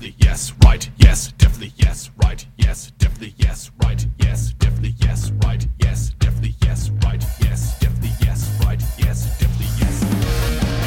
definitely yes, right, yes, definitely yes, right, yes, definitely yes, right, yes, definitely yes, right, yes, definitely yes, right, yes, definitely yes, right, yes, definitely yes.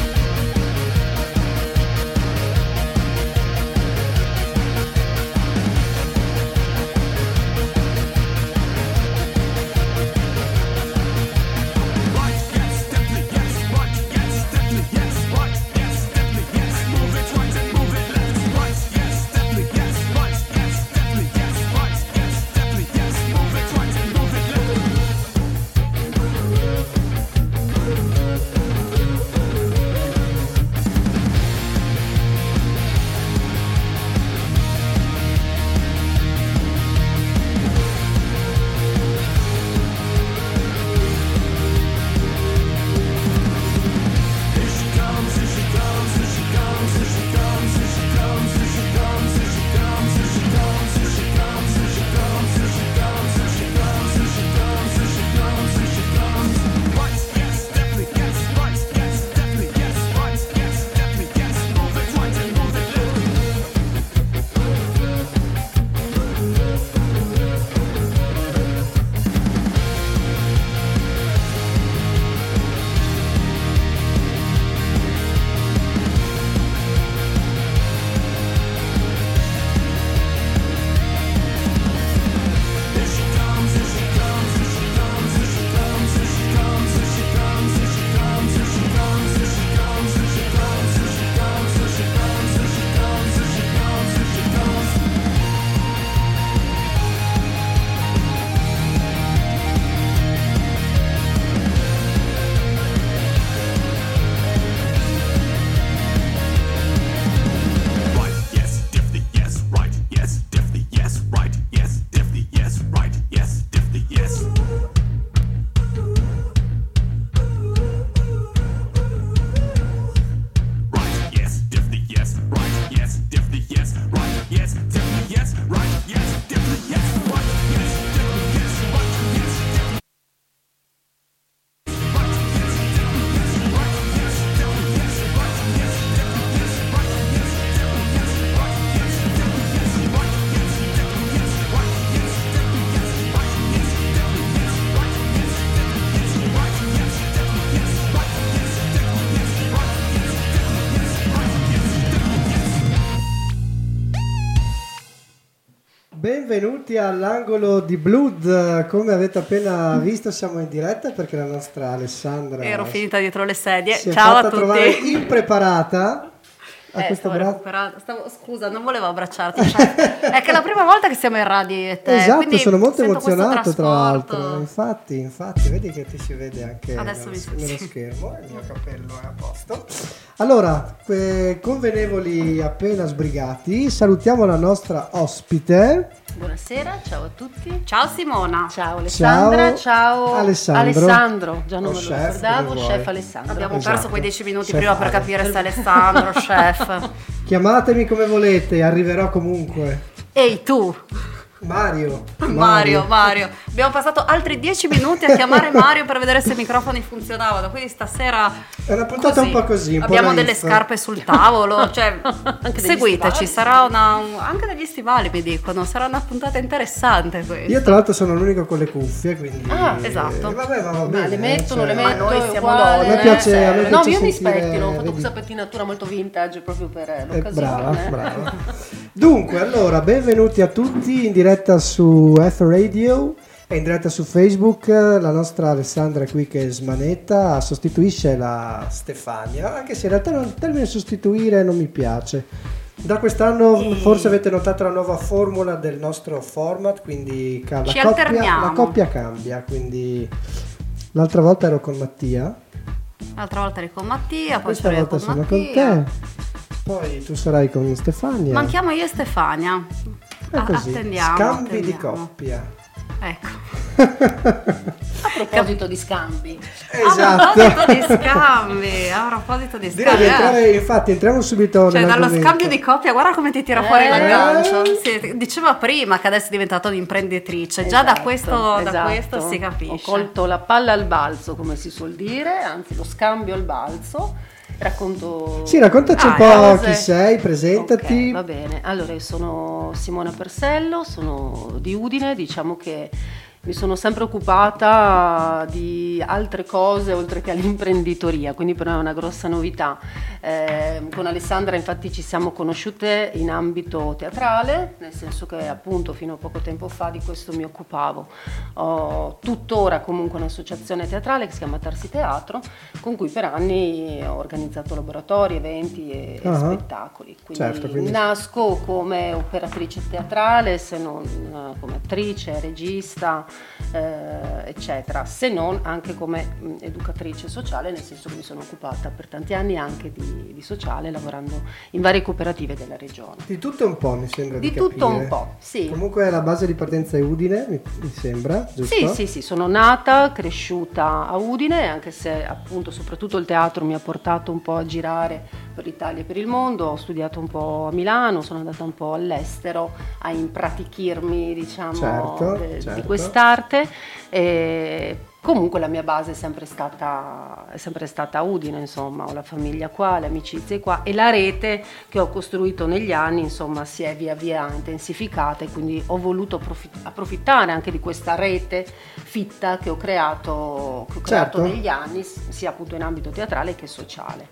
Benvenuti all'angolo di Blood, come avete appena visto siamo in diretta perché la nostra Alessandra Ero finita dietro le sedie. si è Ciao a fatta trovare tutti. impreparata a Eh, questo stavo bra- recuperando. Stavo- scusa, non volevo abbracciarti. cioè, è che è la prima volta che siamo in radio io e te. Esatto, sono molto emozionato tra l'altro. Infatti, infatti, vedi che ti si vede anche Adesso nello, mi- nello schermo, il mio cappello è a posto. Allora, que- convenevoli appena sbrigati, salutiamo la nostra ospite. Buonasera, ciao a tutti. Ciao Simona. Ciao Alessandra, ciao, Alessandro. Alessandro, già non O me lo chef, ricordavo, chef. Alessandro. Abbiamo Esatto. perso quei dieci minuti Chef prima per capire se è Alessandro, chef. Chiamatemi come volete, arriverò comunque. Ehi tu, Mario. Mario, Mario. Abbiamo passato altri dieci minuti a chiamare Mario per vedere se i microfoni funzionavano. Quindi stasera È una puntata un po' così, un po' Abbiamo naif. delle scarpe sul tavolo. Cioè, seguiteci, stivali. sarà una. un- anche degli stivali mi dicono. Sarà una puntata interessante questa. Io tra l'altro sono l'unico con le cuffie, quindi... Ah, esatto. Eh, vabbè, va Ma bene. le mettono, cioè- le metto, noi siamo uguale, donne. A me piace- a me eh. piace No, io mi specchio, ho fatto questa pettinatura molto vintage proprio per Eh, l'occasione. brava, brava. Dunque, allora, benvenuti a tutti in diretta su F Radio e in diretta su Facebook. La nostra Alessandra qui che smanetta sostituisce la Stefania, anche se in realtà non- il termine sostituire non mi piace. Da quest'anno forse avete notato la nuova formula del nostro format, quindi la, coppia, la coppia cambia, quindi l'altra volta ero con Mattia, L'altra volta eri con Mattia, poi questa sono io volta con sono con Mattia. te, poi tu sarai con Stefania. Manchiamo io e Stefania. È A- così, attendiamo. scambi di attendiamo. coppia. Ecco. A proposito di scambi, A proposito Esatto. di scambi, a proposito di Direi scambi. di eh. entrare, infatti, entriamo subito Cioè, dallo scambio di coppia, guarda come ti tira fuori Eh. l'aggancio. Sì, diceva prima che adesso è diventata un'imprenditrice. Già da, Esatto, questo, da esatto. questo si Ho capisce. colto la palla al balzo, come si suol dire, anzi lo scambio al balzo. Racconto. Sì, raccontaci un Ah, po' cose. chi sei, presentati. Ok, va bene. Allora, io sono Simona Persello, sono di Udine, diciamo che mi sono sempre occupata di altre cose oltre che all'imprenditoria, quindi per me è una grossa novità. Eh, con Alessandra infatti ci siamo conosciute in ambito teatrale, nel senso che appunto fino a poco tempo fa di questo mi occupavo. Ho tuttora comunque un'associazione teatrale che si chiama Tarsi Teatro, con cui per anni ho organizzato laboratori, eventi e, e Ah. spettacoli. Quindi, Certo, quindi- nasco come operatrice teatrale, se non come attrice, regista, eh, eccetera, se non anche come mh, educatrice sociale, nel senso che mi sono occupata per tanti anni anche di, di sociale, lavorando in varie cooperative della regione. Di tutto un po', mi sembra di, Di tutto capire. un po', sì. Comunque la base di partenza è Udine, mi, mi sembra, giusto? Sì, sì, sì, sono nata, cresciuta a Udine, anche se appunto soprattutto il teatro mi ha portato un po' a girare per l'Italia e per il mondo, ho studiato un po' a Milano, sono andata un po' all'estero a impratichirmi, diciamo, Certo, de- certo. di quest'arte. E comunque la mia base è sempre stata, è sempre stata Udine, insomma, ho la famiglia qua, le amicizie qua e la rete che ho costruito negli anni, insomma, si è via via intensificata e quindi ho voluto approfitt- approfittare anche di questa rete fitta che ho creato, che ho creato Certo. negli anni, sia appunto in ambito teatrale che sociale.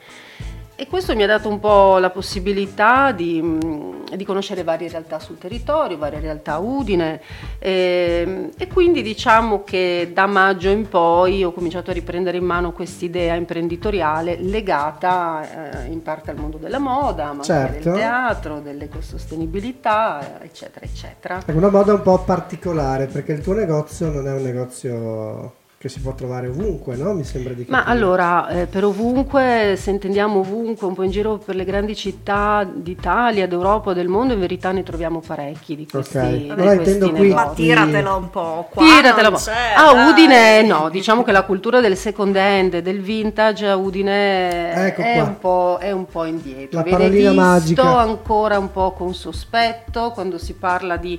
E questo mi ha dato un po' la possibilità di, mh, di conoscere varie realtà sul territorio, varie realtà Udine e, e quindi diciamo che da maggio in poi ho cominciato a riprendere in mano quest'idea imprenditoriale legata eh, in parte al mondo della moda, ma anche Certo. del teatro, dell'ecosostenibilità, eh, eccetera, eccetera. È una moda un po' particolare perché il tuo negozio non è un negozio che si può trovare ovunque, no? Mi sembra di capire. Ma allora, eh, per ovunque, se intendiamo ovunque, un po' in giro per le grandi città d'Italia, d'Europa, del mondo, in verità ne troviamo parecchi di questi, Ok. di Allora questi intendo qui- negozi. Ma tiratela un po'. Qua Tiratela un po'. c'è, A dai. Udine no, diciamo che la cultura del second hand, del vintage a Udine Ecco è, un po', è un po' indietro. La Viene parolina visto magica. ancora un po' con sospetto quando si parla di,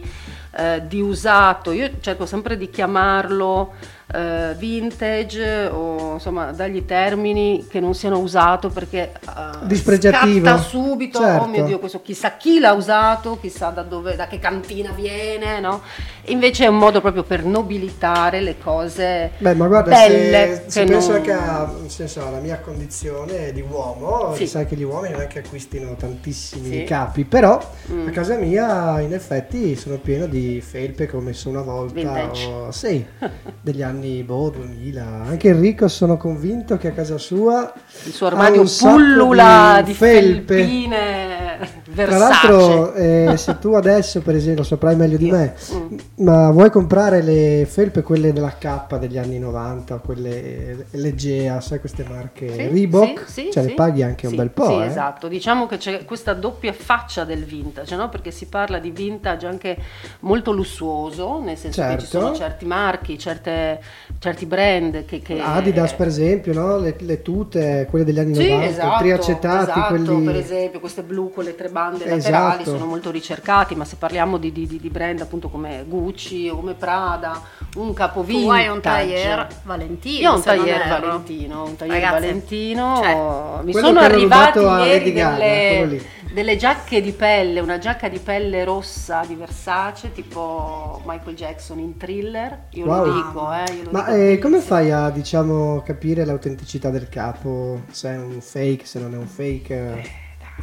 eh, di usato. Io cerco sempre di chiamarlo eh, vintage o insomma dagli termini che non siano usato perché eh, Dispregiativo. scatta subito, Certo. oh mio Dio, questo chissà chi l'ha usato, chissà da dove, da che cantina viene, no? Invece è un modo proprio per nobilitare le cose Beh, ma guarda, belle se, se penso non- anche a- nel senso, alla mia condizione di uomo, Sì. sai che gli uomini non è che acquistino tantissimi Sì. capi, però Mm. a casa mia in effetti sono pieno di felpe che ho messo una volta, Vintage. o- sì, degli anni boh, 2000. Anche Enrico sono convinto che a casa sua il suo armadio pullula di, felpe. felpine Tra Versace. l'altro, eh, se tu adesso, per esempio, lo saprai meglio di me, ma vuoi comprare le felpe, quelle della K degli anni 90, quelle Legea, sai queste marche Sì, Reebok? sì, sì, cioè le paghi anche un bel po', Sì, eh? esatto. Diciamo che c'è questa doppia faccia del vintage, no? Perché si parla di vintage anche molto lussuoso, nel senso che ci Certo. sono certi marchi, certe- certi brand che... che Adidas, per esempio, no? le, le tute, quelle degli anni Sì, 90, esatto, triacetati, esatto, quelli... per esempio queste blu con le tre bande Esatto. laterali sono molto ricercati, ma se parliamo di, di- di- brand appunto come Gucci o come Prada, un capo Tu vintage. hai un tailleur Valentino. Io ho un erro. Valentino, un tailleur Ragazzi, Valentino. cioè, mi sono che hanno arrivati rubato a ieri delle, delle giacche di pelle, una giacca di pelle rossa di Versace, tipo Michael Jackson in thriller. Io Wow. lo dico, eh. io lo Ma dico eh, come fai a diciamo capire l'autenticità del capo? Se è un fake, se non è un fake? eh,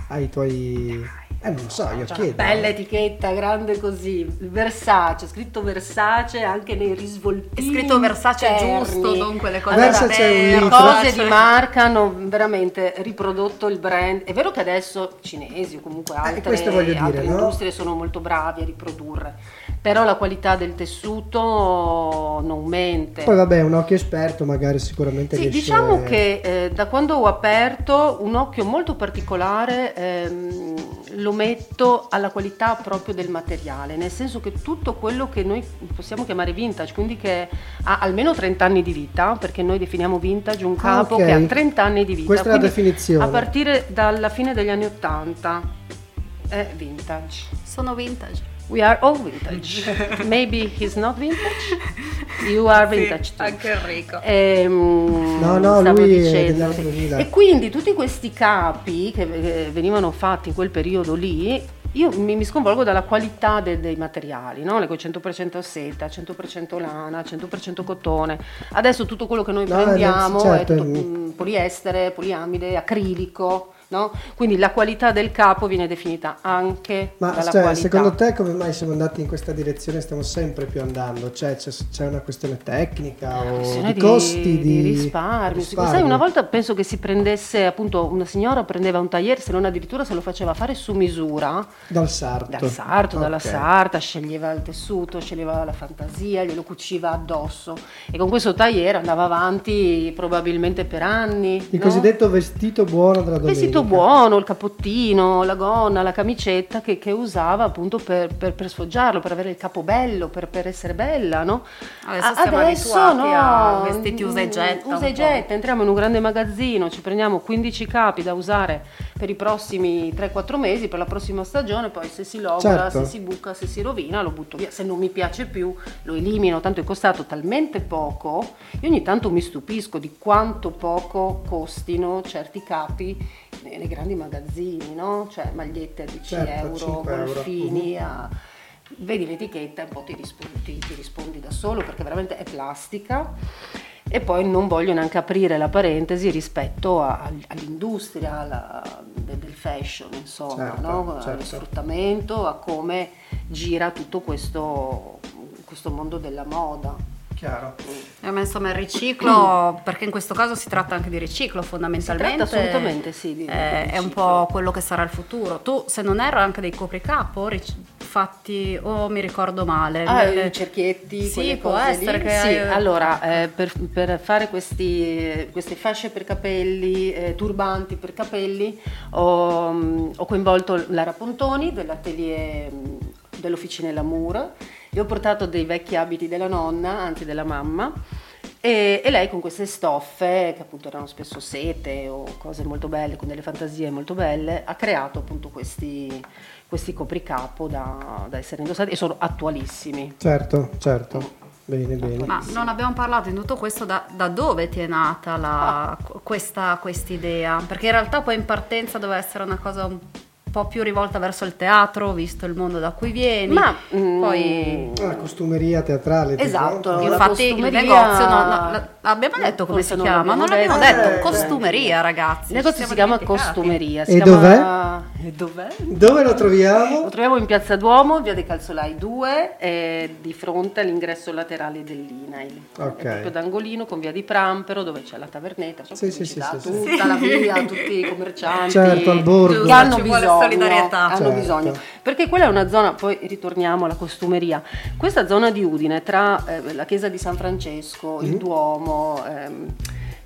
Hai i tuoi... Eh non lo so, io C'è chiedo. una bella etichetta grande così, Versace, scritto Versace anche nei È risvoltini. scritto Versace interni. giusto, non quelle cose Versace libro. cose di marca hanno veramente riprodotto il brand. È vero che adesso cinesi o comunque altre, Eh, questo voglio dire, altre no? industrie sono molto bravi a riprodurre, però la qualità del tessuto non mente. Poi vabbè, un occhio esperto magari sicuramente Sì, riesce... diciamo che eh, da quando ho aperto un occhio molto particolare ehm, lo metto alla qualità proprio del materiale, nel senso che tutto quello che noi possiamo chiamare vintage, quindi che ha almeno 30 anni di vita, perché noi definiamo vintage un Ah, capo ok. che ha 30 anni di vita. Questa è la definizione. A partire dalla fine degli anni 80 è vintage. Sono vintage. We are all vintage. Maybe he's not vintage. You are Sì, vintage too. anche Enrico. Ehm, No, no, stavo lui è dicendo. anni 2000. E quindi tutti questi capi che che venivano fatti in quel periodo lì, io mi, mi sconvolgo dalla qualità de- dei materiali, no? Le con 100% seta, 100% lana, 100% cotone. Adesso tutto quello che noi No, prendiamo certo, è tutto, mm, poliestere, poliamide, acrilico. No? Quindi la qualità del capo viene definita anche Ma dalla cioè, qualità. secondo te come mai siamo andati in questa direzione? Stiamo sempre più andando? Cioè, c'è, c'è una questione tecnica o questione di, costi di, risparmio. risparmio? Sai, una volta penso che si prendesse appunto una signora prendeva un tagliere, se non addirittura se lo faceva fare su misura dal sarto. dal sarto, dalla Ok. sarta, sceglieva il tessuto, sceglieva la fantasia, glielo cuciva addosso e con questo tagliere andava avanti probabilmente per anni. Il no? cosiddetto vestito buono della domenica. vestito buono, il capottino, la gonna, la camicetta che, che usava appunto per, per, per sfoggiarlo, per avere il capo bello, per, per essere bella, no? Adesso A- siamo adesso abituati a no, vestiti usa e getta Usa e getta, entriamo in un grande magazzino, ci prendiamo 15 capi da usare per i prossimi 3-4 mesi, per la prossima stagione, poi se si logra, Certo. se si buca, se si rovina, lo butto via. Se non mi piace più, lo elimino, tanto è costato talmente poco. Io ogni tanto mi stupisco di quanto poco costino certi capi nei, grandi magazzini, no? Cioè magliette a 10 Certo, euro, 5 euro. golfini a... Vedi l'etichetta e un po' ti rispondi, ti- rispondi da solo perché veramente è plastica. E poi non voglio neanche aprire la parentesi rispetto a- all'industria alla- de- del fashion, insomma, Certo, no? allo certo. sfruttamento, a come gira tutto questo, questo mondo della moda. Chiaro. Io ma insomma il riciclo, perché in questo caso si tratta anche di riciclo fondamentalmente. assolutamente, sì, di- eh, di è un po' quello che sarà il futuro. Tu, se non erro, anche dei copricapo ric- fatti, o mi ricordo male. Ah, Eh, i cerchietti, Sì, può cose essere lì. che Sì, hai- allora, eh, per, per fare questi, queste fasce per capelli, eh, turbanti per capelli, ho, mm, ho coinvolto Lara Pontoni dell'atelier mm, dell'Officina Lamour e ho portato dei vecchi abiti della nonna, anzi della mamma, e, e lei con queste stoffe, che appunto erano spesso sete o cose molto belle, con delle fantasie molto belle, ha creato appunto questi, questi copricapo da, da essere indossati e sono attualissimi. Certo, certo. Bene, bene. Ma non abbiamo parlato in tutto questo da, da dove ti è nata la- questa quest'idea? Perché in realtà poi in partenza doveva essere una cosa un po' più rivolta verso il teatro, visto il mondo da cui vieni. Ma mm, poi Ah, costumeria teatrale. tipo? Esatto. La Infatti il costumeria- negozio, no, no, la- abbiamo detto come Forse si chiama, non l'abbiamo detto. detto, Eh, costumeria ragazzi. Il negozio si chiama. Costumeria. Si E chiama... E dov'è? Dove lo troviamo? Lo troviamo in Piazza Duomo, via dei Calzolai 2, e di fronte all'ingresso laterale dell'INAIL. Ok. È proprio d'angolino con via di Prampero, dove c'è la tavernetta, c'è Sì, sì, sì, sì, sì. tutta la via, tutti i commercianti. Certo, al borgo. Che hanno bisogno, solidarietà. hanno Certo. bisogno. Perché quella è una zona, poi ritorniamo alla costumeria. Questa zona di Udine, tra eh, la chiesa di San Francesco, Mm. il Duomo, ehm,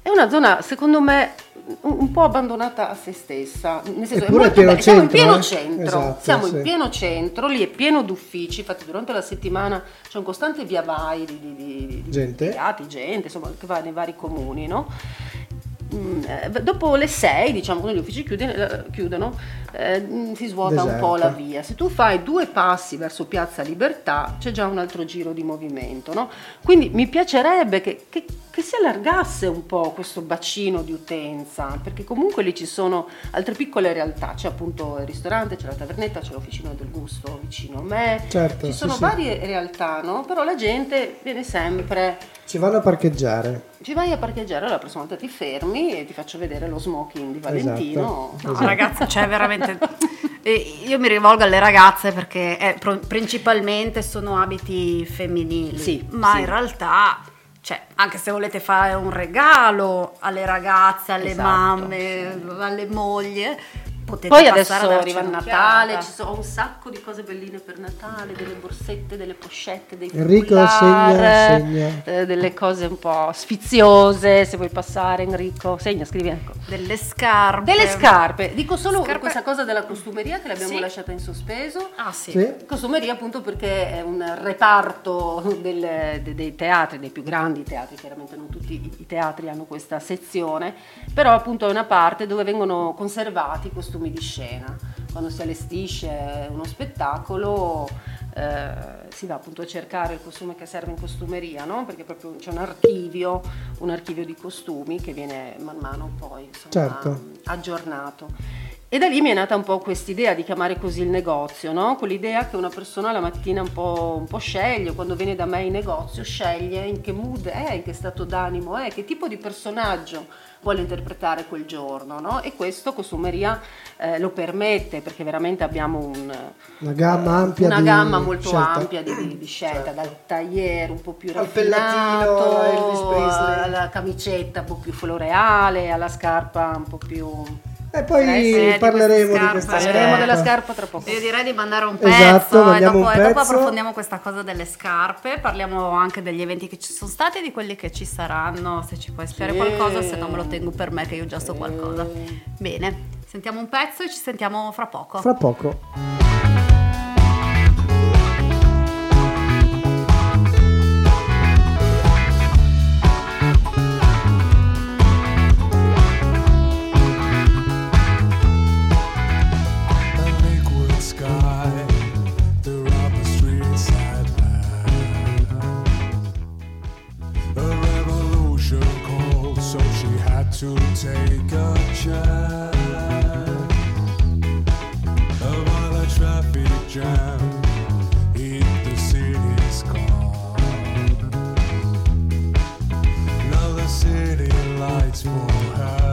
è una zona, secondo me, un, po' abbandonata a se stessa. Nel senso, Eppure è molto bella. Siamo in centro, pieno eh? centro, Esatto, siamo sì. in pieno centro, lì è pieno d'uffici, infatti durante la settimana c'è un costante via vai di, di, di- di- Gente. di teatri, gente, insomma, che va nei vari comuni, no? Mm, eh, dopo le 6, diciamo, quando gli uffici chiudono, eh, chiudono, eh, mm, si svuota un po' la Deserta. via. Se tu fai due passi verso Piazza Libertà, c'è già un altro giro di movimento, no? Quindi mi piacerebbe che, che- che si allargasse un po' questo bacino di utenza, perché comunque lì ci sono altre piccole realtà, c'è appunto il ristorante, c'è la tavernetta, c'è l'officina del gusto vicino a me, Certo, ci sì, sono sì. varie realtà, no? Però la gente viene sempre Ci vanno a parcheggiare. Ci vai a parcheggiare, la prossima volta ti fermi e ti faccio vedere lo smoking di Valentino. Esatto. No, Esatto. ragazzi, cioè veramente. Io mi rivolgo alle ragazze perché eh, principalmente sono abiti femminili, Sì, ma sì. in realtà, cioè, anche se volete fare un regalo alle ragazze, alle Esatto, mamme, alle mogli, potete Poi passare adesso arriva il. Natale, ci sono un sacco di cose belline per Natale, delle borsette, delle pochette, dei Enrico, foulard, segna, segna. eh, delle cose un po' sfiziose, se vuoi passare Enrico, segna, scrivi ecco. delle scarpe. Delle scarpe, dico solo Scarpe- questa cosa della costumeria che l'abbiamo Sì. lasciata in sospeso. Ah sì. Sì? Costumeria appunto perché è un reparto del- de- dei teatri, dei più grandi teatri, chiaramente non tutti i- teatri hanno questa sezione, però appunto è una parte dove vengono conservati i costumi di scena. Quando si allestisce uno spettacolo eh, si va appunto a cercare il costume che serve in costumeria, no? perché proprio c'è un archivio, un archivio di costumi che viene man mano poi insomma, Certo. aggiornato. E da lì mi è nata un po' quest'idea di chiamare così il negozio, no? quell'idea che una persona la mattina un po', un po' sceglie, quando viene da me in negozio, sceglie in che mood è, in che stato d'animo è, che tipo di personaggio vuole interpretare quel giorno. no? E questo Costumeria eh, lo permette perché veramente abbiamo un, Una gamma ampia una di gamma molto scelta. ampia di, di- scelta, Certo. dal tagliere un po' più raffinato, alla camicetta un po' più floreale, alla scarpa un po' più... E poi Eh sì, di parleremo queste di questa. Parleremo scarpa. della scarpa tra poco. Io direi di mandare un Esatto, pezzo e mandiamo dopo, un e dopo pezzo. approfondiamo questa cosa delle scarpe, parliamo anche degli eventi che ci sono stati e di quelli che ci saranno, se ci puoi spiegare Sì. qualcosa, se no me lo tengo per me che io già so qualcosa. Bene, sentiamo un pezzo e ci sentiamo fra poco. Fra poco. It's more high.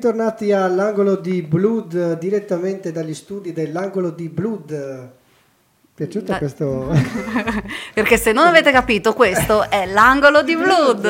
Bentornati all'angolo di Blood, direttamente dagli studi dell'angolo di Blood. Piaciuto Dai. questo? Perché se non avete capito, questo è l'angolo di Blood.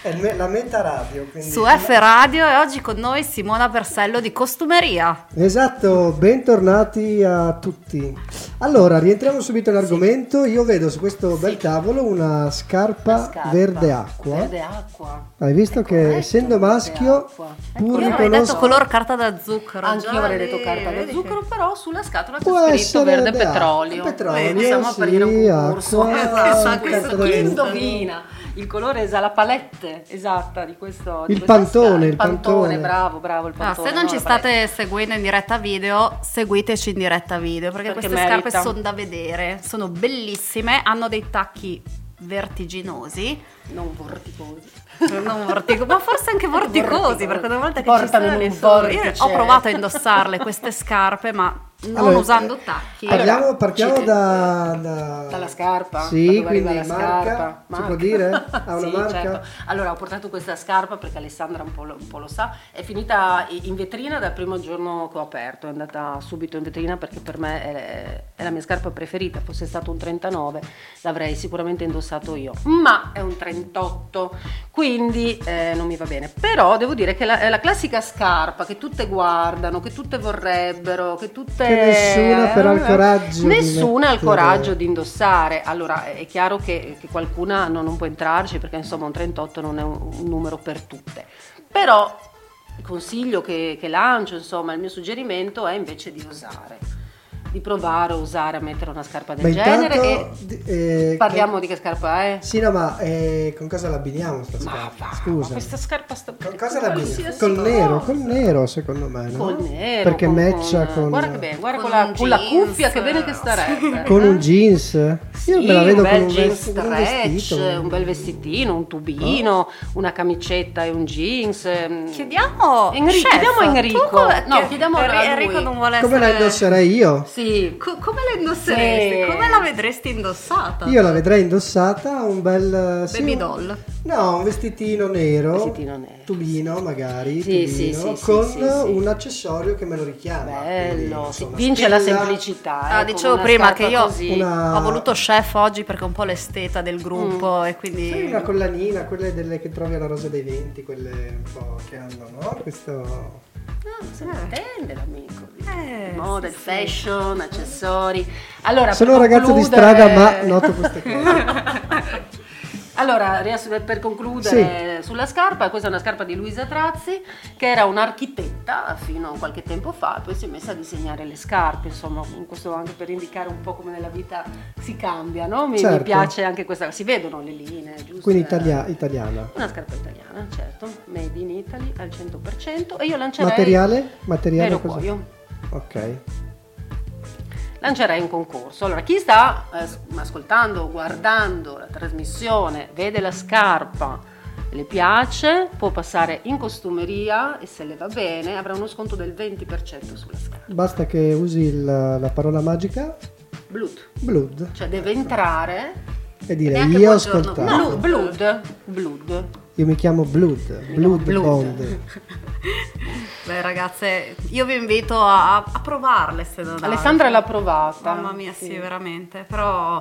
È la meta radio. quindi- Su F Radio e oggi con noi Simona Persello di Costumeria. Esatto, bentornati a tutti. Allora, rientriamo subito nell'argomento. Io vedo su questo bel tavolo una scarpa, Scarpa. verde acqua. Verde acqua. Hai visto È che corretto, essendo verde maschio, acqua. pur Io avrei riconosco- detto color carta da zucchero. Anch'io avrei detto carta da zucchero, però sulla scatola c'è Può scritto verde verde petrolio. acqua, petrolio, Eh, possiamo sì, aprire un concorso. acqua, Esatto, questo chi indovina il colore esatto, la palette esatta di questo di Il pantone, il pantone. bravo, bravo il pantone. se non no, ci la palette. state seguendo in diretta video, seguiteci in diretta video perché, Perché queste merita. scarpe sono da vedere, sono bellissime, hanno dei tacchi vertiginosi, non vorticosi. non vortico- ma forse anche vorticosi, Vorticosi. perché una volta che Portano ci sono, io ho provato a indossarle queste scarpe, ma non Allora, usando tacchi. Parliamo, partiamo ci- da, da- Dalla scarpa? Sì, Da dove quindi arriva la marca, scarpa? si può dire? Ha una Sì, marca? certo. Allora, ho portato questa scarpa perché Alessandra un po, lo, un po' lo sa. È finita in vetrina dal primo giorno che ho aperto. È andata subito in vetrina perché per me è, è la mia scarpa preferita. Fosse stato un 39, l'avrei sicuramente indossato io. Ma è un 38, quindi eh, non mi va bene. Però devo dire che la- è la classica scarpa che tutte guardano, che tutte vorrebbero, che tutte. Che nessuna però ha il coraggio di Nessuna ha il coraggio di indossare. Allora è chiaro che, che qualcuna non, non può entrarci perché insomma un 38 non è un, un numero per tutte. Però il consiglio che, che lancio, insomma, il mio suggerimento è invece di osare, di provare a usare a mettere una scarpa del Ma genere. intanto, e eh, parliamo di che scarpa è? Sì, no, ma eh, con cosa l'abbiniamo sta Ma scarpa? va, ma Scusa. questa scarpa sta Con cosa l'abbiniamo? Col nero, col nero secondo me, no? Col nero. Perché con- matcha con- con... Guarda che bene, guarda con con, la, un con la cuffia che bene che starebbe. Con un jeans? Io Sì, me la vedo un bel con un, jeans un stretch, vestito. un bel vestitino, un tubino, una camicetta e un jeans. ehm. Chiediamo Enrico, chef, chiediamo a Enrico. come- No, che- chiediamo a. Enrico non vuole Come la indosserei io? Sì, Co- come la indosseresti? Sì. Come la vedresti indossata? Io la vedrei indossata, un bel... sì, Baby un- doll. No, un vestitino nero. Vestitino nero. Tubino magari, Sì, tubino, sì, sì, con sì, sì, sì. un accessorio che me lo richiama. bello. quindi, sì, insomma, Vince la stella, semplicità. Ah, ecco, dicevo prima che io. Una- ho voluto chef oggi perché è un po' l'esteta del gruppo e quindi Sai, una collanina, quelle delle che trovi alla Rosa dei Venti, quelle un po' che hanno, no? Questo... Ah, se ne intende l'amico. di Eh, moda, sì, il sì. fashion, accessori. Allora, Sono un ragazzo di strada, ma noto queste cose. Allora, per concludere sulla scarpa, questa è una scarpa di Luisa Trazzi, che era un'architetta fino a qualche tempo fa, e poi si è messa a disegnare le scarpe, insomma, questo anche per indicare un po' come nella vita si cambia, no? Mi, mi Certo. piace anche questa, si vedono le linee, giusto? Quindi italia- italiana. Una scarpa italiana, certo, made in Italy al 100%, e io lancerei... Materiale? Materiale cuoio. Ok. Lancerei un concorso. Allora, chi sta eh, ascoltando, guardando la trasmissione, vede la scarpa, le piace, può passare in costumeria e se le va bene avrà uno sconto del 20% sulla scarpa. Basta che usi il- la parola magica Blood, blood cioè deve entrare. e dire Neanche io ho ascoltato. No, blood, blood. Io mi chiamo Blood, Blood, Blood. Bond. Beh ragazze, io vi invito a, a provarle se non Alessandra l'ha provata. Mamma mia, sì, veramente. Però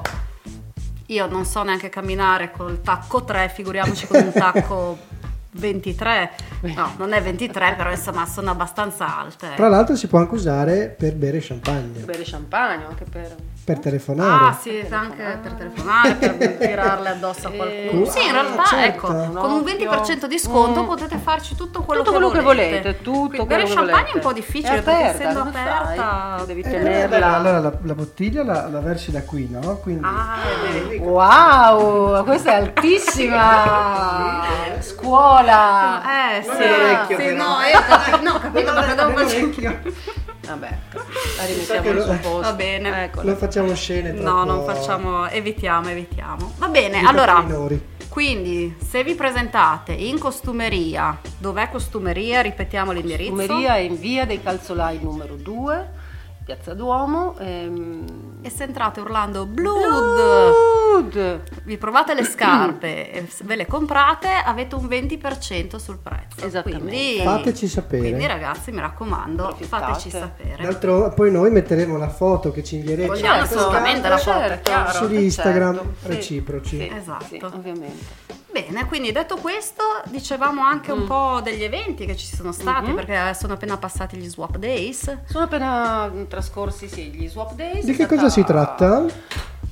io non so neanche camminare col tacco 3, figuriamoci con un tacco 23. No, non è 23, però insomma sono abbastanza alte. Tra l'altro si può anche usare per bere champagne, Bere champagne anche per... per telefonare. Ah sì, anche per telefonare, per tirarle addosso a qualcuno. Eh, sì, in ah, realtà certo. ecco, con un 20% di sconto Mm. potete farci tutto quello, Tutto quello che volete, tutto Quindi quello bere che champagne volete. è un po' difficile È perché aperta, essendo come fai? aperta Devi Eh, tenerla. beh, allora la, la bottiglia la, la versi da qui, no? Quindi Ah. Wow, questa è altissima scuola. Eh sì, Non è vecchio, sì, però. no, io no, capito perché dopo. Vabbè, la rimettiamo al suo posto. Va bene. Eccola. Non facciamo scene troppo No, non facciamo, evitiamo, evitiamo. Va bene, allora, minori. quindi se vi presentate in costumeria, dov'è costumeria? Ripetiamo l'indirizzo. Fumeria è in via dei Calzolai numero 2, Piazza Duomo. ehm, E se entrate urlando Blood, Blood! vi provate le scarpe e se ve le comprate avete un 20% sul prezzo. Esattamente. Quindi, Fateci sapere. Quindi ragazzi mi raccomando, fateci sapere. D'altro, poi noi metteremo la foto che ci invierete Vogliamo queste assolutamente la foto, Certo, su Instagram certo, sì. reciproci. Sì, Esatto. sì, ovviamente. Bene, quindi detto questo, dicevamo anche Mm. un po' degli eventi che ci sono stati Mhm. perché sono appena passati gli swap days. Sono appena trascorsi sì, gli swap days. Di che stata- cosa si tratta?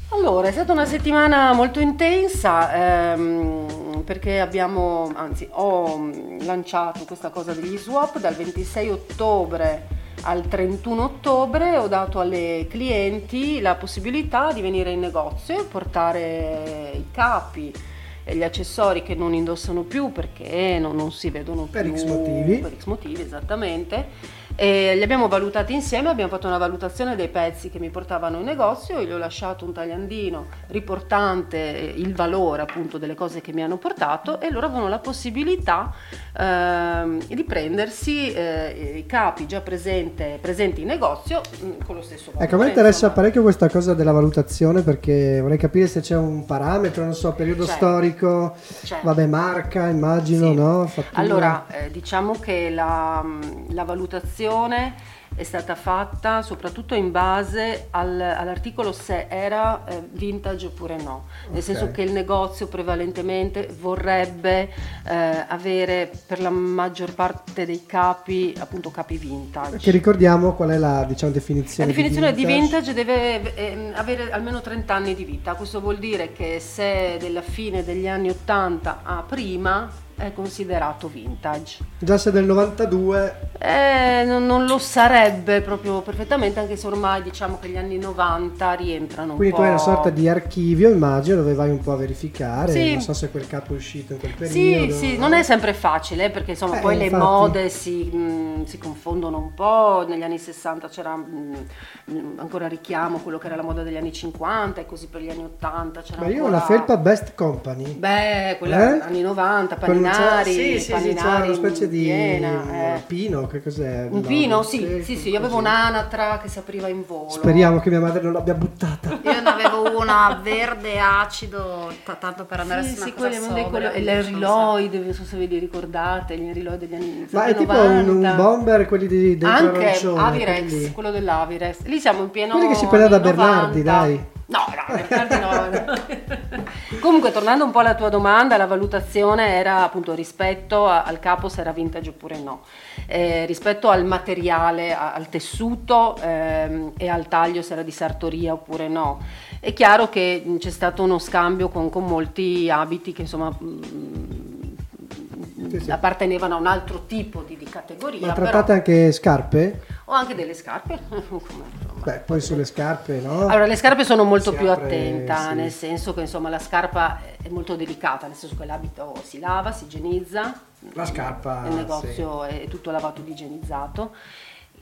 Allora, è stata una settimana molto intensa ehm, perché abbiamo, anzi, ho mm, lanciato questa cosa degli swap dal 26 ottobre al 31 ottobre ho dato alle clienti la possibilità di venire in negozio e portare i capi gli accessori che non indossano più perché non, non si vedono Per più X motivi. per X motivi esattamente e li abbiamo valutati insieme, abbiamo fatto una valutazione dei pezzi che mi portavano in negozio, io gli ho lasciato un tagliandino riportante il valore appunto delle cose che mi hanno portato e loro avevano la possibilità ehm, di prendersi eh, i capi già presente- presenti in negozio mh, con lo stesso valore. Ecco, a me interessa insomma. parecchio questa cosa della valutazione perché vorrei capire se c'è un parametro, non so, periodo C'è. storico, C'è. vabbè, marca, immagino, Sì. no? Fattura. Allora, eh, diciamo che la, la valutazione è stata fatta soprattutto in base al- all'articolo se era eh, vintage oppure no, nel Ok. senso che il negozio prevalentemente vorrebbe eh, avere per la maggior parte dei capi appunto capi vintage. Che ricordiamo qual è la diciamo, La definizione, definizione di vintage deve ehm, avere almeno 30 anni di vita, questo vuol dire che se della fine degli anni 80 a prima è considerato vintage. Già se del 92 Eh, non, non lo sarebbe proprio perfettamente, anche se ormai diciamo che gli anni 90 rientrano un Quindi po'. tu hai una sorta di archivio, immagino, dove vai un po' a verificare, Sì. non so se quel capo è uscito in quel Sì, periodo. sì, no? non è sempre facile eh, perché insomma Eh, poi le infatti. mode si, mh, si confondono un po', negli anni 60 c'era mh, mh, ancora richiamo quello che era la moda degli anni 50 e così per gli anni 80 c'era Ma io ho ancora... una felpa Best Company. Beh, quella Eh? anni 90, Con paninari, sì, sì, sì, c'era paninari una specie di piena, eh. pino, che cos'è? Un No, pino, sì, sì, sì, io avevo un'anatra che si apriva in volo. Speriamo che mia madre non l'abbia buttata. Io ne avevo una verde acido, t- tanto per andare Sì, una sì, cosa dei sobria, quello- e mi le piacciono un Riloid, non so se ve li ricordate, gli Riloid degli anni Ma è tipo 90. un, un bomber, quelli di dentro Anche Avirex, quelli- quello dell'Avirex. Lì siamo in pieno Quelli che si prende da Bernardi, 90. dai. No, no, Bernardi no. Comunque, tornando un po' alla tua domanda, la valutazione era appunto rispetto a- al capo se era vintage oppure no. Eh, rispetto al materiale, a- al tessuto ehm, e al taglio se era di sartoria oppure no. È chiaro che c'è stato uno scambio con, con molti abiti che insomma mh, Sì, sì. appartenevano a un altro tipo di, di categoria. Ma però- trattate anche scarpe? o anche delle scarpe. Beh, poi sulle scarpe, no? Allora, le scarpe sono molto Si più apre, attenta, sì. nel senso che insomma la scarpa è molto delicata, nel senso che l'abito si lava, si igienizza, La scarpa, il negozio è tutto lavato ed igienizzato.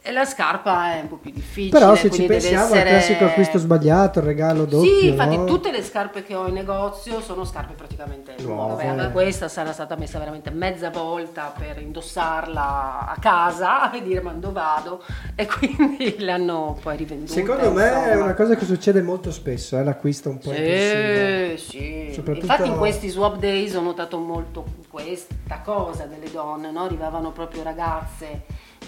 E la scarpa è un po' più difficile. Però se ci pensiamo essere- al classico acquisto sbagliato, il regalo doppio, Sì, infatti no? tutte le scarpe che ho in negozio sono scarpe praticamente nuove. Nuove. Anche questa sarà stata messa veramente mezza volta per indossarla a casa e dire ma dove vado e quindi le hanno poi rivendute. Secondo me è insomma. una cosa che succede molto spesso, è l'acquisto un po'. Sì, sì. Soprattutto- Infatti in questi swap days ho notato molto questa cosa delle donne, no? arrivavano proprio ragazze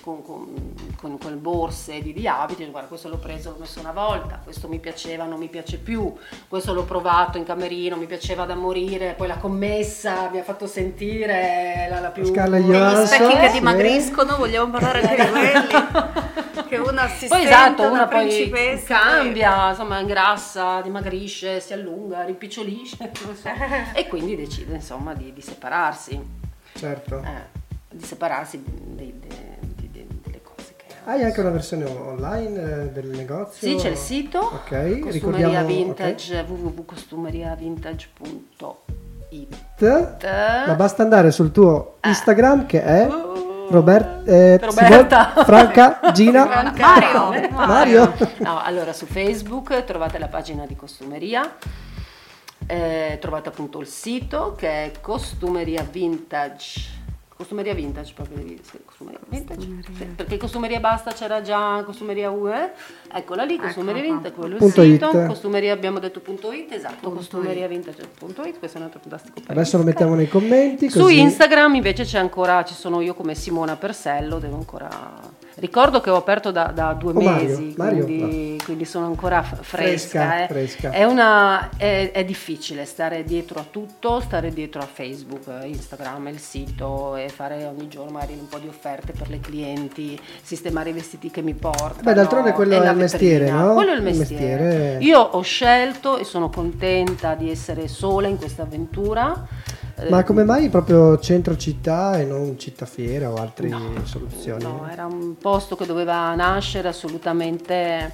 con, con, con, con borse di, di abiti, guarda questo l'ho preso, l'ho messo una volta, questo mi piaceva, non mi piace più, questo l'ho provato in camerino, mi piaceva da morire, poi la commessa mi ha fatto sentire la, la più... Degli Johansson, specchi che sì. dimagriscono, vogliamo parlare anche di quelli. che una si Poi esatto, una poi cambia, insomma ingrassa, dimagrisce, si allunga, rimpicciolisce, so. e quindi decide insomma di, di separarsi, Certo. eh, di separarsi dei- Hai anche una versione online eh, del negozio? Sì, c'è il sito Ok, Costumeria ricordiamo Vintage www.costumeriavintage.it ok. Ma basta andare sul tuo Instagram che è Robert, eh, Roberta. Franca Gina Mario. Mario. No, allora su Facebook trovate la pagina di Costumeria, eh, trovate appunto il sito che è Costumeria Vintage. Costumeria Vintage proprio devi sì, Costumeria Vintage? Costumeria. Sì, perché costumeria basta c'era già costumeria UE, eccola lì, costumeria Ecco vintage, quello è il sito, it. costumeria abbiamo detto punto it, esatto, Punto costumeria it. vintage punto it, questo è un altro fantastico paese. Adesso lo mettiamo nei commenti. Su così- Instagram invece c'è ancora, ci sono io come Simona Persello, devo ancora... Ricordo che ho aperto da, da due Oh, Mario, mesi, Mario, quindi, quindi sono ancora f- Fresca, fresca. eh. fresca. È, una, è, è difficile stare dietro a tutto, stare dietro a Facebook, Instagram, il sito e fare ogni giorno magari un po' di offerte per le clienti, sistemare i vestiti che mi portano. Beh, d'altronde quello è il mestiere, no? Quello è il Il mestiere. mestiere. Io ho scelto e sono contenta di essere sola in questa avventura. Ma Eh, come mai proprio centro città e non città fiera o altre soluzioni? No, era un posto che doveva nascere assolutamente,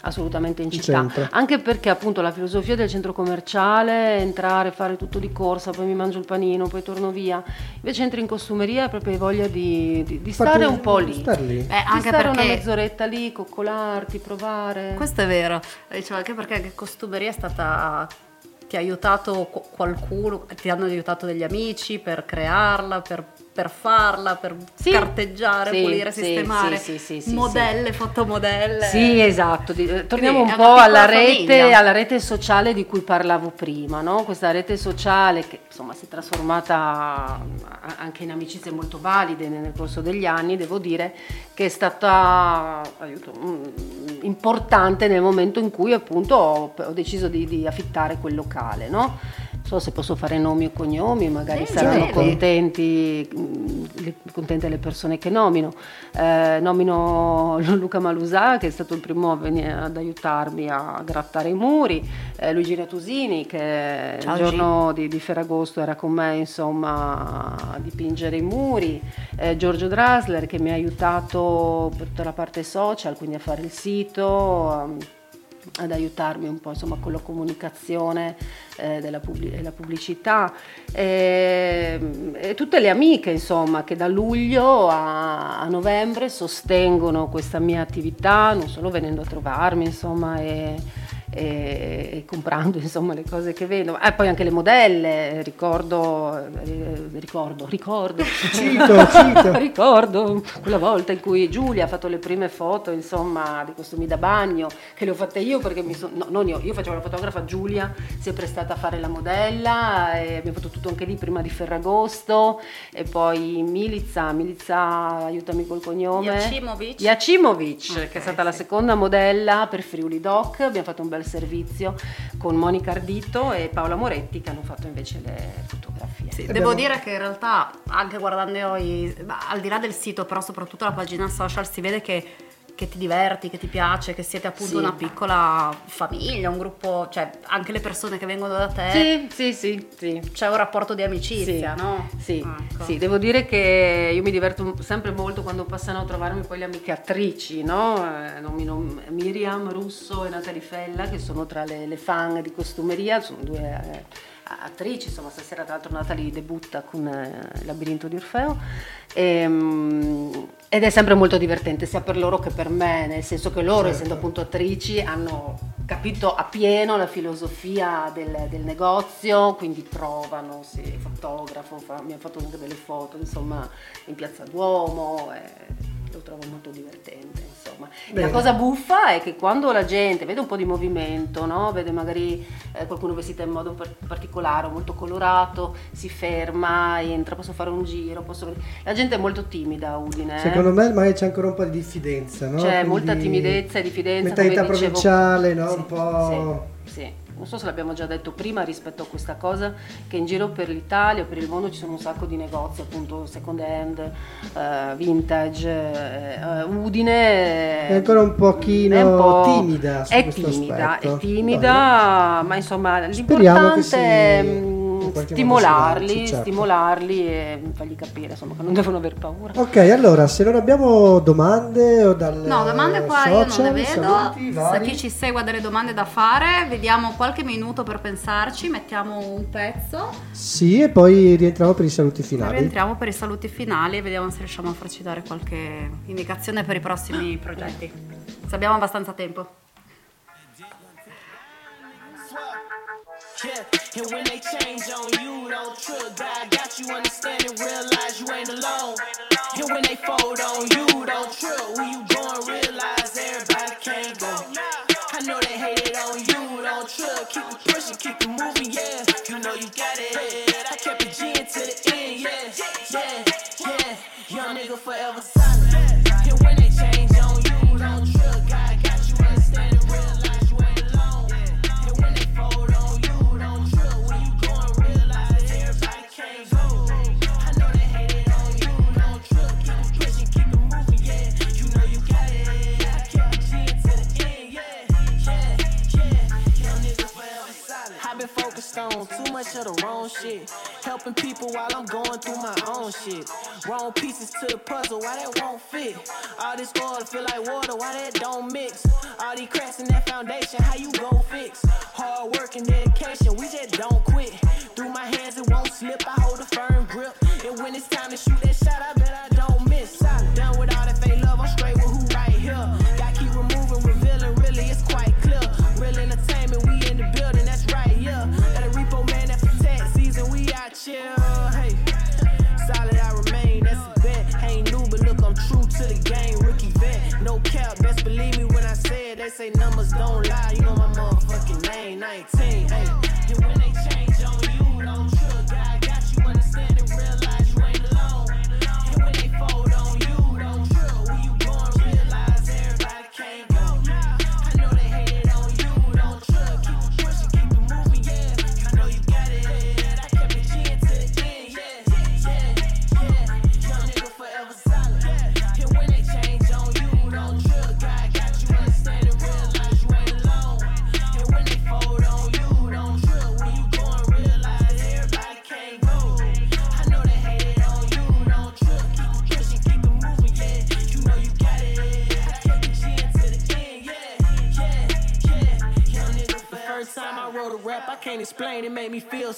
assolutamente in città. centro. Anche perché appunto la filosofia del centro commerciale è entrare, fare tutto di corsa, poi mi mangio il panino, poi torno via. Invece entri in costumeria e proprio hai voglia di, di- di stare un po' lì. star lì. Beh, Di anche stare una mezz'oretta lì, coccolarti, provare. Questo è vero, dicevo anche perché costumeria è stata ti ha aiutato qu- qualcuno, ti hanno aiutato degli amici per crearla, per, per farla, per Sì. carteggiare, Sì, pulire, sì, sistemare, sì, sì, sì, sì, modelle, fotomodelle. Sì, esatto. Eh, torniamo un Quindi è po' alla rete, alla rete sociale di cui parlavo prima, no? Questa rete sociale che insomma si è trasformata a- anche in amicizie molto valide nel corso degli anni, devo dire che è stata aiuto, mm, importante nel momento in cui appunto ho, ho deciso di, di affittare quel locale, no? So se posso fare nomi o cognomi, magari Sì, saranno certo. contenti, mm, le- contente le persone che nomino. Eh, nomino Luca Malusà che è stato il primo a venire ad aiutarmi a grattare i muri, eh, Luigi Ratusini che Ciao, il giorno di, di Ferragosto era con me insomma a dipingere i muri, eh, Giorgio Drasler che mi ha aiutato per tutta la parte social, quindi a fare il sito. Ad aiutarmi un po' insomma con la comunicazione eh, della pubblic- la pubblicità. E, e tutte le amiche insomma che da luglio a, a novembre sostengono questa mia attività non solo venendo a trovarmi insomma e, e- e comprando insomma le cose che vedo e poi anche le modelle ricordo eh, ricordo ricordo Cito, cito. ricordo quella volta in cui Giulia ha fatto le prime foto insomma di costumi da bagno che le ho fatte io perché mi sono no, non io, io facevo la fotografa Giulia si è prestata a fare la modella e abbiamo fatto tutto anche lì prima di Ferragosto e poi Milica Milica aiutami col cognome Jacimovic. Jacimovic, Ok, che è stata la sì. seconda modella per Friuli Doc abbiamo fatto un bel servizio con Monica Ardito e Paola Moretti che hanno fatto invece le fotografie. Sì, devo dire che in realtà, anche guardando i, ma al di là del sito, però soprattutto la pagina social, si vede che, che ti diverti, che ti piace, che siete appunto Sì. una piccola famiglia, un gruppo, cioè anche le persone che vengono da te, sì sì sì sì c'è un rapporto di amicizia, Sì, no? Sì, Ecco. sì, devo dire che io mi diverto sempre molto quando passano a trovarmi poi le amiche attrici, no? Eh, nomino Miriam Russo e Natalie Fella che sono tra le, le fan di costumeria, sono due eh, attrici, insomma stasera tra l'altro Natalie debutta con eh, Il labirinto di Orfeo Ehm, ed è sempre molto divertente sia per loro che per me, nel senso che loro Certo. essendo appunto attrici hanno capito appieno la filosofia del, del negozio, quindi provano, si fotografo, fa- mi ha fatto anche delle foto insomma in piazza Duomo, e lo trovo molto divertente insomma. Bene. La cosa buffa è che quando la gente vede un po' di movimento, no? vede magari eh, qualcuno vestito in modo par- particolare o molto colorato, si ferma, entra, posso fare un giro, posso... la gente è molto timida a Udine. eh. Secondo me magari c'è ancora un po' di diffidenza, no? C'è Quindi molta timidezza e diffidenza. Mentalità provinciale, no? Sì, un po'... Sì, sì. Non so se l'abbiamo già detto prima rispetto a questa cosa, che in giro per l'Italia, per il mondo ci sono un sacco di negozi, appunto second hand, eh, vintage, eh, Udine. È ancora un pochino è un po' timida È timida, aspetto. è timida, ma insomma Speriamo che si- stimolarli, certo. stimolarli e fargli capire insomma, che non devono aver paura. Ok, allora, se non abbiamo domande o dal No, domande qua io non social, ne vedo. saluti Se vari. chi ci segue ha delle domande da fare, vediamo qualche minuto per pensarci, mettiamo un pezzo, Sì, e poi rientriamo per i saluti finali. rientriamo per i saluti finali e vediamo se riusciamo a farci dare qualche indicazione per i prossimi progetti. Se abbiamo abbastanza tempo. Yeah, and when they change on you, don't trip. God got you understand and realize you ain't alone. And when they fold on you, don't trip. Where you going, realize everybody can't go. I know they hate it on you, don't trip. Keep it pushing, keep it moving, yeah. Too much of the wrong shit. Helping people while I'm going through my own shit. Wrong pieces to the puzzle, why that won't fit? All this oil feel like water, why that don't mix? All these cracks in that foundation, how you gon' fix? Hard work and dedication, we just don't quit. Through my hands, it won't slip. I hold a firm grip. And when it's time to shoot that shot, I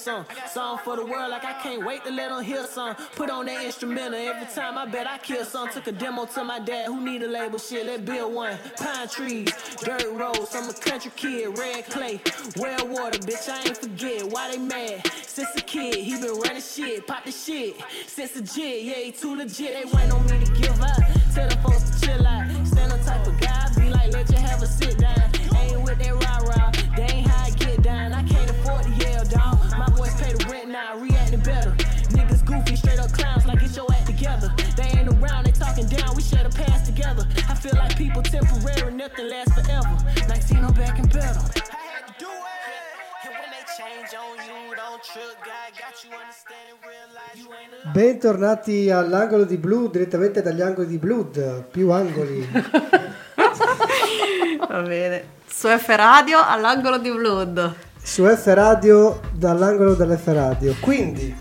some. Song for the world, like I can't wait to let them hear some. Put on that instrumental every time I bet I kill some. Took a demo to my dad, who need a label shit, let build one. Pine trees, dirt roads, I'm a country kid, red clay, well water, bitch, I ain't forget why they mad. Since a kid, he been running shit, pop the shit. Since a jit, yeah, he too legit, they waiting on me to give up. Tell the folks to chill out, stand the type of guy, be like, let you have a sit down. Feel like people temporary, nothing lasts forever. 19, I'm back and better. I had to do it. And when they change on you, don't trip. God got you understand and realize you ain't alone. Bentornati all'angolo di Blood, direttamente dagli angoli di Blood, più angoli. Va bene. Su F Radio all'angolo di Blood. su F Radio dall'angolo dell'F Radio. Quindi,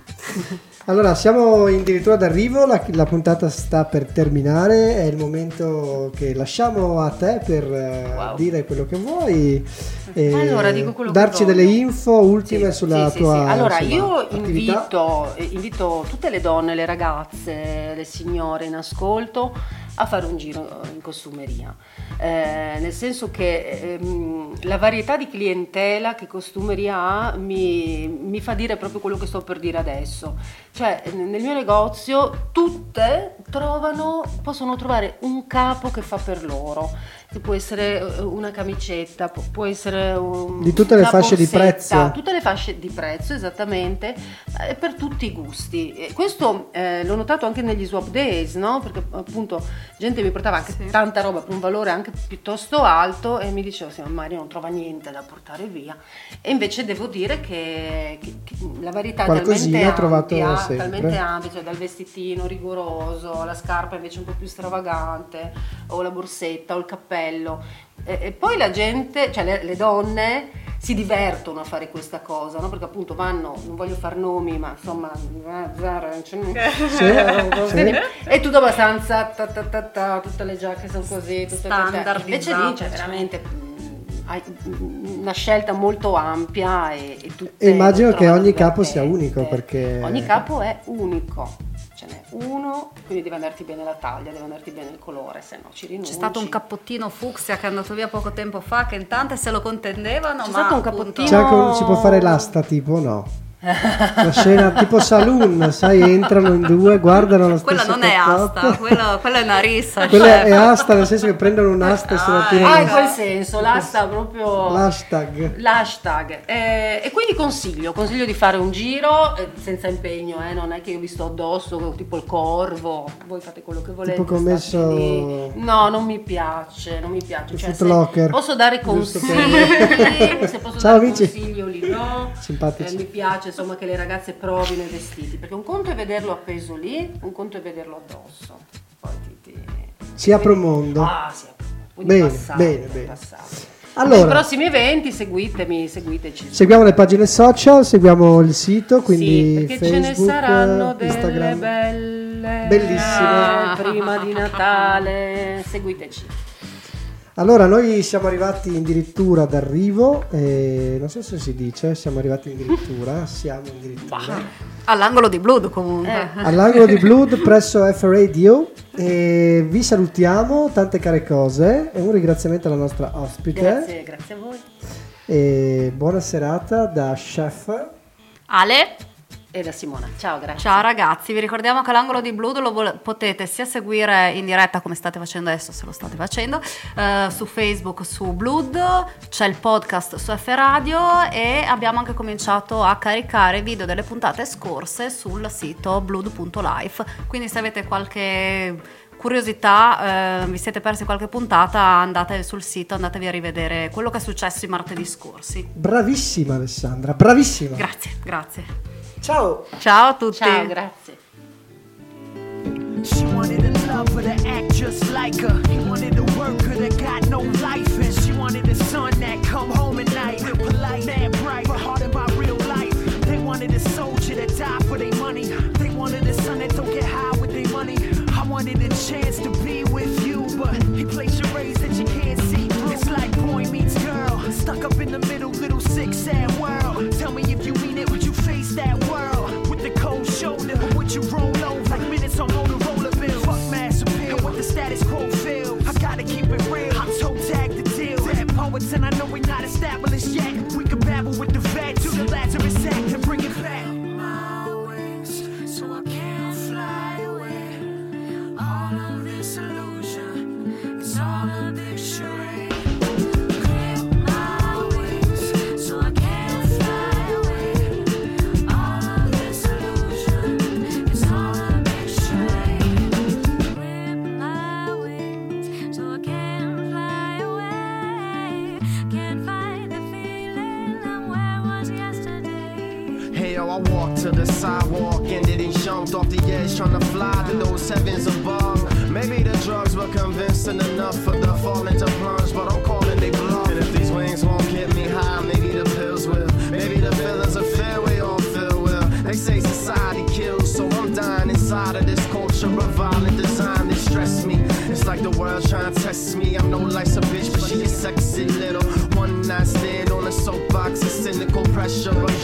allora siamo addirittura d'arrivo, la, la puntata sta per terminare, è il momento che lasciamo a te per eh, Wow. dire quello che vuoi. e Allora, dico quello che darci voglio. delle info ultime Sì, sulla sì, sì, tua sì. Allora, insomma, io invito, eh, invito tutte le donne, le ragazze, le signore in ascolto a fare un giro in costumeria. Eh, nel senso che ehm, la varietà di clientela che costumeria ha mi, mi fa dire proprio quello che sto per dire adesso. Cioè, nel mio negozio tutte trovano, possono trovare un capo che fa per loro. Può essere eh, una camicetta, pu- può essere un, Di tutte le fasce di borsetta, prezzo. tutte le fasce di prezzo esattamente eh, per tutti i gusti E questo eh, l'ho notato anche negli swap days no? perché appunto gente mi portava anche Sì. tanta roba per un valore anche piuttosto alto e mi diceva sì ma Maria non trova niente da portare via e invece devo dire che, che- che la varietà è Qualcosina talmente ho trovato ampia, sempre. talmente ampia cioè dal vestitino rigoroso la scarpa invece un po' più stravagante o la borsetta o il cappello e, e poi la gente, cioè le, le donne si divertono a fare questa cosa, no? perché appunto vanno, non voglio far nomi, ma insomma, eh, Zara, Sì, sì. è tutto abbastanza, ta, ta, ta, ta, tutte le giacche sono così, tutte, Standardizzate, invece lì c'è cioè. veramente mm, hai una scelta molto ampia e, e tutte E immagino che ogni capo sia unico perché Ogni capo è unico. Ce n'è uno, quindi deve andarti bene la taglia, deve andarti bene il colore, se no ci rinunci. C'è stato un cappottino fucsia che è andato via poco tempo fa che in tante se lo contendevano, C'è ma stato un appunto- cappottino- C'è si può fare l'asta tipo no? La scena tipo saloon, sai, entrano in due, guardano lo stesso Quella non è asta, quella, quella è una rissa. Quella chef. è asta nel senso che prendono un'asta e se la Ah, tirano. Ah, in quel senso, l'asta proprio... L'hashtag. L'hashtag. Eh, e quindi consiglio, consiglio di fare un giro eh, senza impegno, eh, non è che io vi sto addosso tipo il corvo, voi fate quello che volete. Tipo come state messo- lì. No, non mi piace, non mi piace. Cioè, se posso dare consigli, se posso Ciao, dare amici. consiglio lì no. Simpatici. Eh, mi piace insomma che le ragazze provino i vestiti, perché un conto è vederlo appeso lì, un conto è vederlo addosso. Poi ti, ti- Si apre un mondo. Ah, sì. Quindi Bene, passate, bene, bene. passate. Allora. Nei prossimi eventi seguitemi, seguiteci. Seguiamo le pagine social, seguiamo il sito, quindi sì, perché ce ne Facebook, saranno delle Instagram. belle Bellissime. eh, prima di Natale. Seguiteci. Allora, noi siamo arrivati addirittura d'arrivo, e non so se si dice, siamo arrivati addirittura, siamo addirittura. All'angolo di Blood comunque. all'angolo di Blood presso F Radio e vi salutiamo, tante care cose e un ringraziamento alla nostra ospite Grazie, grazie a voi. e buona serata da chef. Ale, E da Simona. Ciao, grazie. ciao ragazzi, vi ricordiamo che l'angolo di Blood lo vol- potete sia seguire in diretta come state facendo adesso, se lo state facendo, eh, su Facebook su Blood, c'è il podcast su F Radio e abbiamo anche cominciato a caricare video delle puntate scorse sul sito blood.life. Quindi se avete qualche curiosità, eh, vi siete persi qualche puntata, andate sul sito, andatevi a rivedere quello che è successo i martedì scorsi. Bravissima Alessandra, bravissima. Grazie, grazie. Ciao. Ciao a tutti. Ciao, grazie. She wanted a lover to act just like her. He wanted a worker that got no life. And she wanted a son that come home at night. Real polite, mad sidewalk and then jumped off the edge trying to fly to those heavens above. Maybe the drugs were convincing enough for the falling to plunge, but I'm calling they bluff. And if these wings won't get me high, maybe the pills will. Maybe the feelings of fear we all feel will. They say society kills, so I'm dying inside of this culture of violent design that stress me. It's like the world trying to test me. I'm no life's a bitch, but she a sexy little one night stand on a soapbox. A cynical pressure, undressed